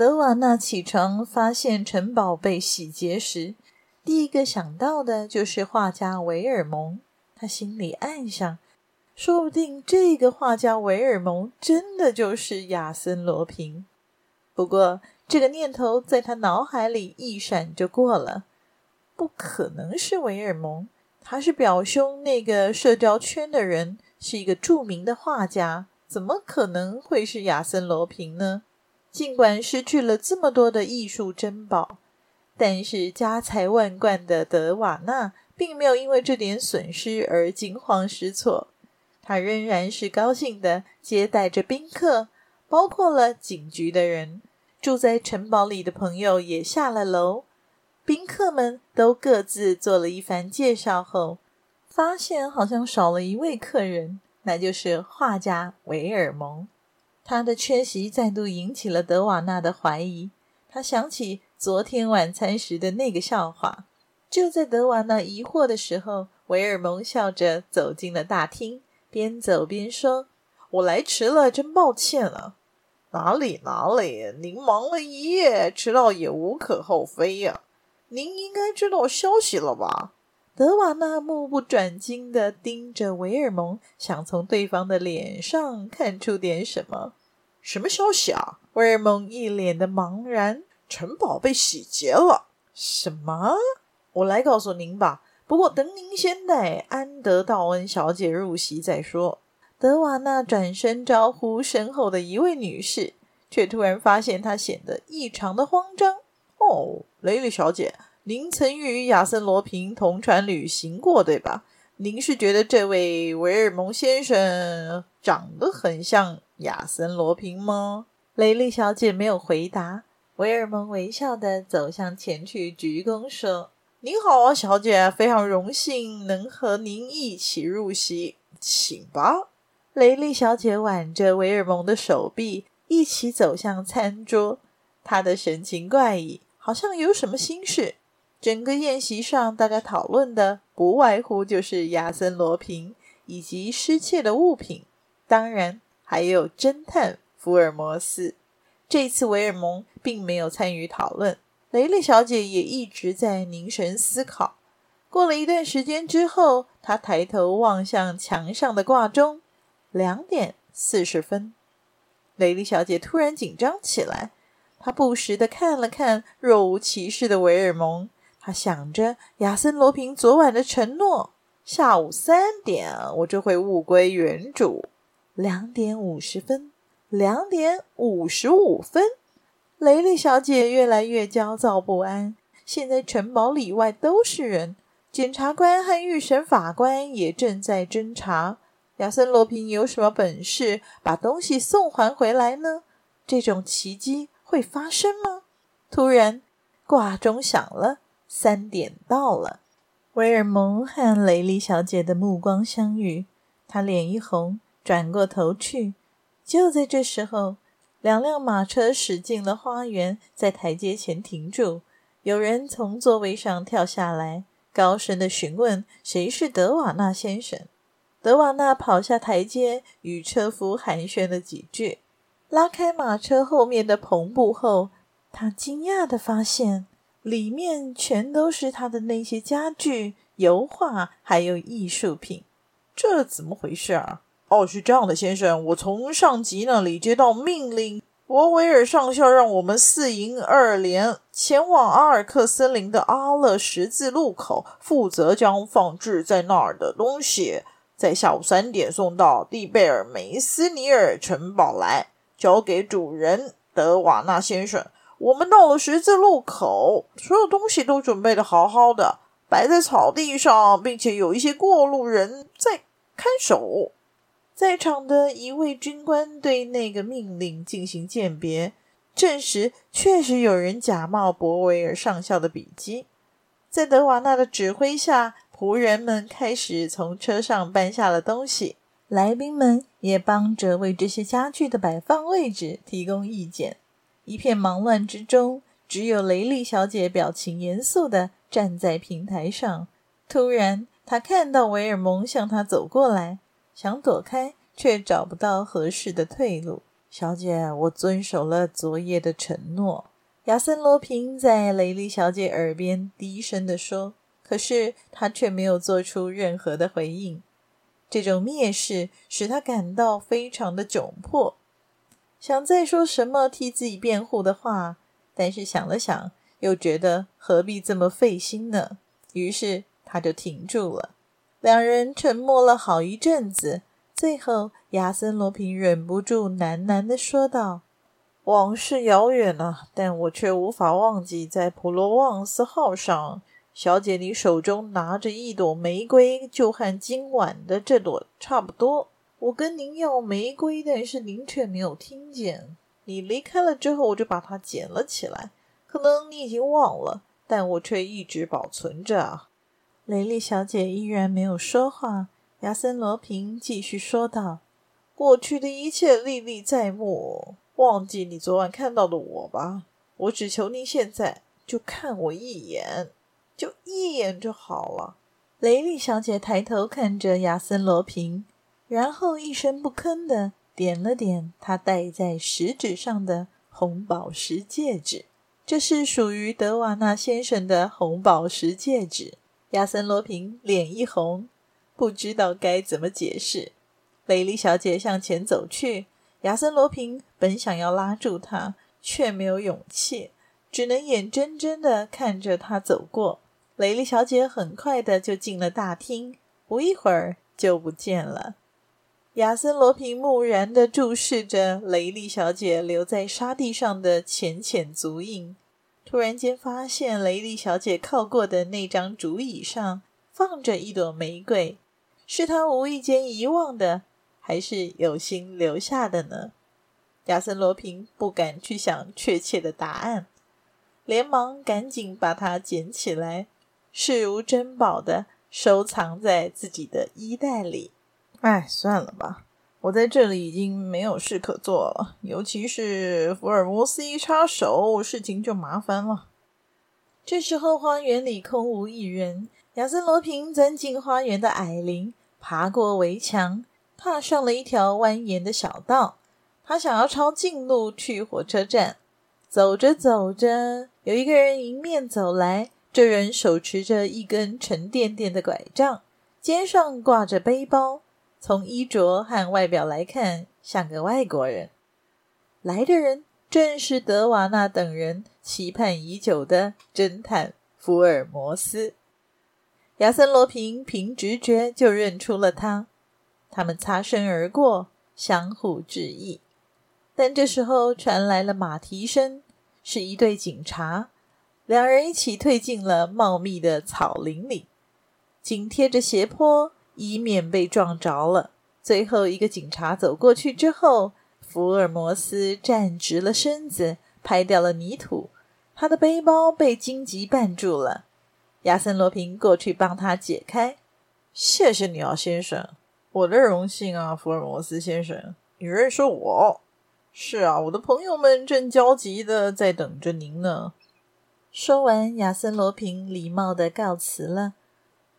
德瓦纳起床发现城堡被洗劫时，第一个想到的就是画家维尔蒙。他心里暗想：说不定这个画家维尔蒙真的就是亚森·罗平。不过，这个念头在他脑海里一闪就过了。不可能是维尔蒙，他是表兄那个社交圈的人，是一个著名的画家，怎么可能会是亚森·罗平呢？尽管失去了这么多的艺术珍宝，但是家财万贯的德瓦纳并没有因为这点损失而惊慌失措。他仍然是高兴地接待着宾客，包括了警局的人。住在城堡里的朋友也下了楼。宾客们都各自做了一番介绍后，发现好像少了一位客人，那就是画家维尔蒙。他的缺席再度引起了德瓦纳的怀疑。他想起昨天晚餐时的那个笑话。就在德瓦纳疑惑的时候，维尔蒙笑着走进了大厅，边走边说：“我来迟了，真抱歉了。”“哪里哪里，您忙了一夜，迟到也无可厚非呀。您应该知道消息了吧？”德瓦纳目不转睛地盯着维尔蒙，想从对方的脸上看出点什么。什么消息啊？威尔蒙一脸的茫然。城堡被洗劫了。什么？我来告诉您吧。不过等您先带安德道恩小姐入席再说。德瓦纳转身招呼身后的一位女士，却突然发现她显得异常的慌张。哦，雷利小姐，您曾与亚森罗平同船旅行过，对吧？您是觉得这位维尔蒙先生长得很像亚森·罗平吗？雷利小姐没有回答。维尔蒙微笑地走向前去，鞠躬说：“您好，小姐，非常荣幸能和您一起入席，请吧。”雷利小姐挽着维尔蒙的手臂，一起走向餐桌。她的神情怪异，好像有什么心事。整个宴席上，大家讨论的不外乎就是亚森·罗平以及失窃的物品，当然。还有侦探福尔摩斯。这次维尔蒙并没有参与讨论，雷利小姐也一直在凝神思考。过了一段时间之后，她抬头望向墙上的挂钟，两点四十分。雷利小姐突然紧张起来，她不时的看了看若无其事的维尔蒙，他想着亚森罗平昨晚的承诺：下午三点我就会物归原主。两点五十分，两点五十五分，雷利小姐越来越焦躁不安。现在城堡里外都是人，检察官和预审法官也正在侦查。亚森·罗平有什么本事把东西送还回来呢？这种奇迹会发生吗？突然，挂钟响了，三点到了。威尔蒙和雷利小姐的目光相遇，她脸一红。转过头去，就在这时候，两辆马车驶进了花园，在台阶前停住。有人从座位上跳下来，高声的询问：“谁是德瓦纳先生？”德瓦纳跑下台阶，与车夫寒暄了几句，拉开马车后面的篷布后，他惊讶地发现，里面全都是他的那些家具、油画，还有艺术品。这怎么回事啊？哦，是这样的，先生，我从上级那里接到命令，博维尔上校让我们四营二连前往阿尔克森林的阿勒十字路口，负责将放置在那儿的东西在下午三点送到蒂贝尔梅斯尼尔城堡来，交给主人德瓦纳先生。我们到了十字路口，所有东西都准备的好好的，摆在草地上，并且有一些过路人在看守。在场的一位军官对那个命令进行鉴别，证实确实有人假冒博维尔上校的笔迹。在德瓦纳的指挥下，仆人们开始从车上搬下了东西，来宾们也帮着为这些家具的摆放位置提供意见。一片忙乱之中，只有雷利小姐表情严肃地站在平台上。突然，她看到维尔蒙向她走过来，想躲开，却找不到合适的退路。小姐，我遵守了昨夜的承诺。亚森·罗平在雷利小姐耳边低声地说：“可是他却没有做出任何的回应。这种蔑视使他感到非常的窘迫，想再说什么替自己辩护的话，但是想了想，又觉得何必这么费心呢？于是他就停住了。两人沉默了好一阵子，最后亚森·罗平忍不住喃喃的说道。往事遥远啊，但我却无法忘记，在普罗旺斯号上，小姐你手中拿着一朵玫瑰，就和今晚的这朵差不多。我跟您要玫瑰，但是您却没有听见。你离开了之后，我就把它捡了起来。可能你已经忘了，但我却一直保存着。雷利小姐依然没有说话。亚森罗平继续说道：“过去的一切历历在目。”忘记你昨晚看到的我吧，我只求您现在就看我一眼，就一眼就好了。雷利小姐抬头看着亚森罗平，然后一声不吭地点了点她戴在食指上的红宝石戒指。这是属于德瓦纳先生的红宝石戒指。亚森罗平脸一红，不知道该怎么解释。雷利小姐向前走去。亚森·罗平本想要拉住她，却没有勇气，只能眼睁睁地看着她走过。雷利小姐很快的就进了大厅，不一会儿就不见了。亚森·罗平木然地注视着雷利小姐留在沙地上的浅浅足印，突然间发现雷利小姐靠过的那张竹椅上放着一朵玫瑰，是她无意间遗忘的。还是有心留下的呢？亚森·罗平不敢去想确切的答案，连忙赶紧把它捡起来，视如珍宝的收藏在自己的衣袋里。哎，算了吧，我在这里已经没有事可做了，尤其是福尔摩斯一插手，事情就麻烦了。这时候，花园里空无一人。亚森·罗平钻进花园的矮林，爬过围墙。踏上了一条蜿蜒的小道，他想要抄近路去火车站。走着走着，有一个人迎面走来，这人手持着一根沉甸甸的拐杖，肩上挂着背包，从衣着和外表来看，像个外国人。来的人正是德瓦纳等人期盼已久的侦探福尔摩斯。亚森·罗平凭直觉就认出了他。他们擦身而过，相互致意。但这时候传来了马蹄声，是一队警察。两人一起退进了茂密的草林里，紧贴着斜坡，以免被撞着了。最后一个警察走过去之后，福尔摩斯站直了身子，拍掉了泥土。他的背包被荆棘绊住了。亚森·罗平过去帮他解开。谢谢你啊，先生。我的荣幸啊，福尔摩斯先生，你认识我？是啊，我的朋友们正焦急地在等着您呢。说完，亚森·罗平礼貌地告辞了。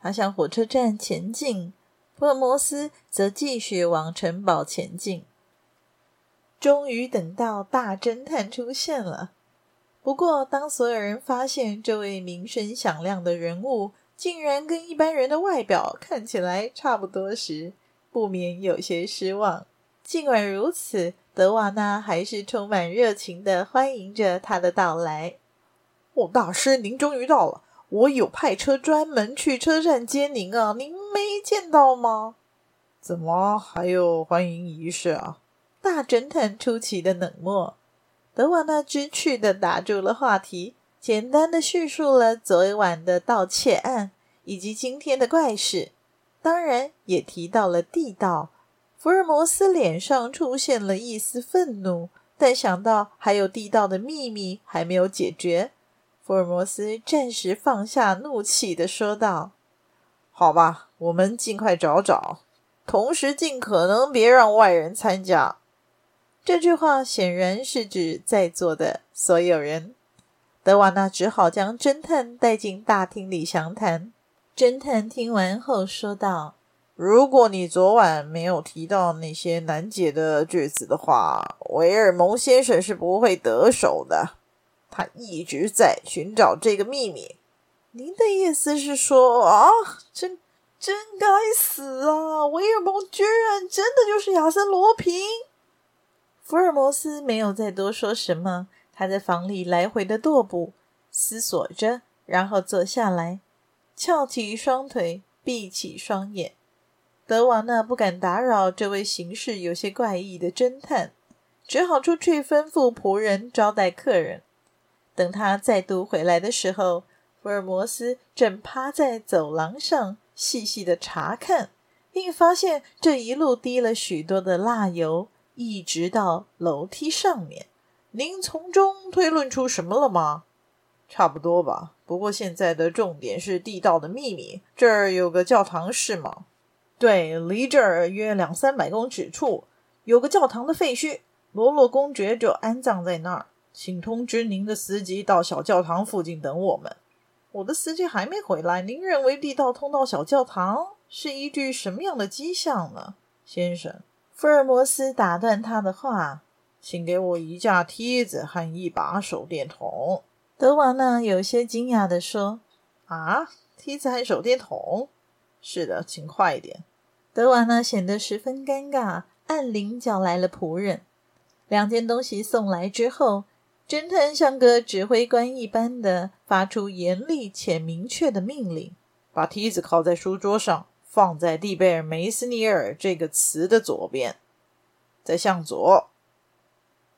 他向火车站前进，福尔摩斯则继续往城堡前进。终于等到大侦探出现了。不过，当所有人发现这位名声响亮的人物，竟然跟一般人的外表看起来差不多时，不免有些失望。尽管如此，德瓦纳还是充满热情的欢迎着他的到来。哦，大师，您终于到了！我有派车专门去车站接您啊，您没见到吗？怎么还有欢迎仪式啊？大侦探出奇的冷漠。德瓦纳知趣地打住了话题。简单的叙述了昨晚的盗窃案以及今天的怪事，当然也提到了地道、福尔摩斯脸上出现了一丝愤怒，但想到还有地道的秘密还没有解决，福尔摩斯暂时放下怒气的说道：“好吧，我们尽快找找，同时尽可能别让外人参加。”这句话显然是指在座的所有人。德瓦纳只好将侦探带进大厅里详谈。侦探听完后说道：“如果你昨晚没有提到那些难解的句子的话，维尔蒙先生是不会得手的。他一直在寻找这个秘密。您的意思是说啊，真真该死啊！维尔蒙居然真的就是亚森罗平？”福尔摩斯没有再多说什么，他在房里来回的踱步，思索着，然后坐下来。翘起双腿，闭起双眼。德瓦纳不敢打扰这位行事有些怪异的侦探，只好出去吩咐仆人招待客人。等他再度回来的时候，福尔摩斯正趴在走廊上细细的查看，并发现这一路滴了许多的蜡油，一直到楼梯上面。您从中推论出什么了吗？差不多吧。不过现在的重点是地道的秘密。这儿有个教堂是吗？对，离这儿约两三百公尺处有个教堂的废墟，罗洛公爵就安葬在那儿。请通知您的司机到小教堂附近等我们。我的司机还没回来。您认为地道通到小教堂是依据什么样的迹象呢，先生？福尔摩斯打断他的话。请给我一架梯子和一把手电筒。德瓦纳有些惊讶地说：“啊，梯子和手电筒？是的，请快一点。”德瓦纳显得十分尴尬，按铃叫来了仆人。两件东西送来之后，侦探像个指挥官一般的发出严厉且明确的命令：“把梯子靠在书桌上，放在蒂贝尔梅斯尼尔这个词的左边，再向左。”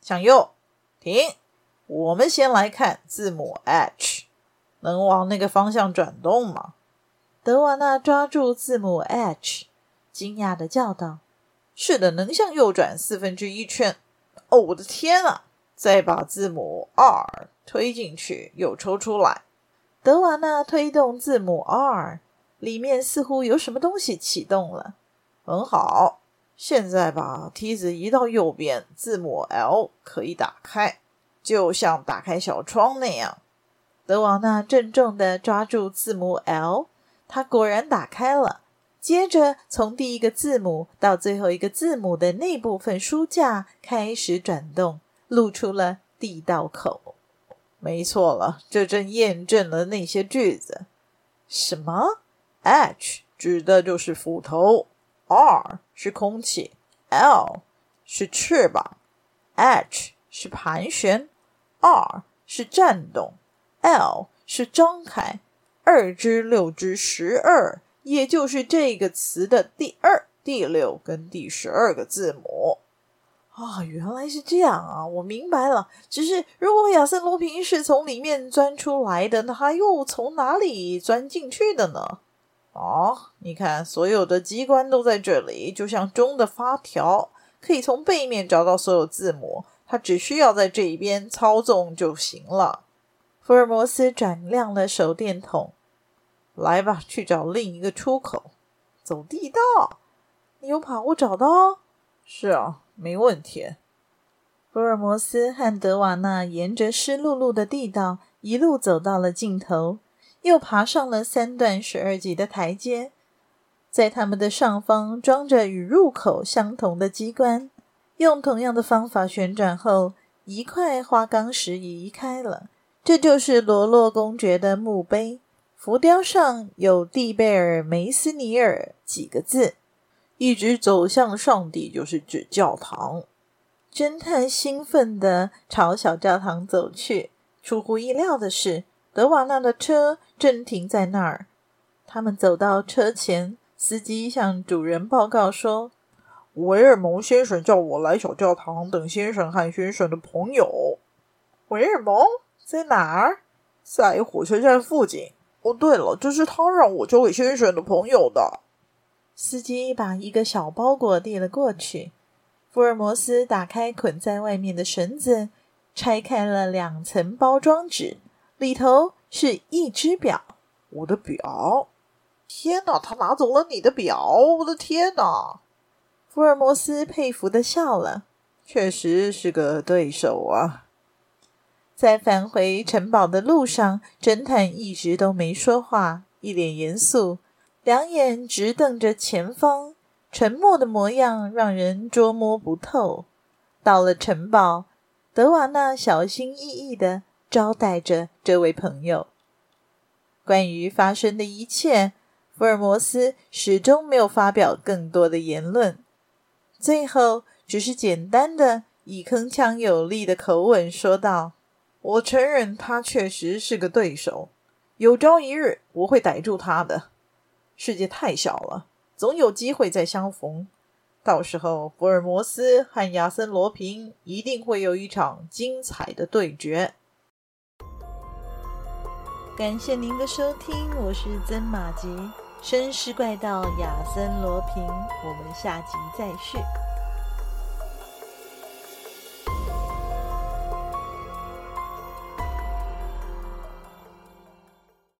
向右，停。我们先来看字母 H，能往那个方向转动吗？德瓦纳抓住字母 H，惊讶的叫道：“是的，能向右转四分之一圈。”哦，我的天啊！再把字母 R 推进去，又抽出来。德瓦纳推动字母 R，里面似乎有什么东西启动了。很好。现在把梯子移到右边，字母 L 可以打开，就像打开小窗那样。德瓦纳郑重地抓住字母 L，它果然打开了。接着，从第一个字母到最后一个字母的那部分书架开始转动，露出了地道口。没错了，这正验证了那些句子。什么？H 指的就是斧头。R 是空气，L 是翅膀，H 是盘旋，R 是颤动，L 是张开。二之六之十二，也就是这个词的第二、第六跟第十二个字母。啊，原来是这样啊！我明白了。只是如果亚森·罗平是从里面钻出来的，那他又从哪里钻进去的呢？哦，你看，所有的机关都在这里，就像钟的发条，可以从背面找到所有字母。他只需要在这一边操纵就行了。福尔摩斯转亮了手电筒，来吧，去找另一个出口。走地道，你有把握找到？是啊，没问题。福尔摩斯和德瓦纳沿着湿漉漉的地道一路走到了尽头。又爬上了三段十二级的台阶，在他们的上方装着与入口相同的机关，用同样的方法旋转后，一块花岗石移开了。这就是罗洛公爵的墓碑，浮雕上有蒂贝尔梅斯尼尔几个字。一直走向上帝，就是指教堂。侦探兴奋地朝小教堂走去。出乎意料的是，德瓦纳的车正停在那儿。他们走到车前，司机向主人报告说：“维尔蒙先生叫我来小教堂等先生和先生的朋友。”维尔蒙在哪儿？在火车站附近。哦，对了，这是他让我交给先生的朋友的。司机把一个小包裹递了过去。福尔摩斯打开捆在外面的绳子，拆开了两层包装纸，里头是一只表。我的表！天哪，他拿走了你的表！我的天哪！福尔摩斯佩服的笑了。确实是个对手啊！在返回城堡的路上，侦探一直都没说话，一脸严肃，两眼直瞪着前方。沉默的模样让人捉摸不透。到了城堡，德瓦纳小心翼翼地招待着这位朋友。关于发生的一切，福尔摩斯始终没有发表更多的言论，最后只是简单的以铿锵有力的口吻说道：“我承认他确实是个对手，有朝一日我会逮住他的。世界太小了。”总有机会再相逢，到时候福尔摩斯和亚森·罗平一定会有一场精彩的对决。感谢您的收听，我是曾马吉，绅士怪盗亚森·罗平，我们下集再续。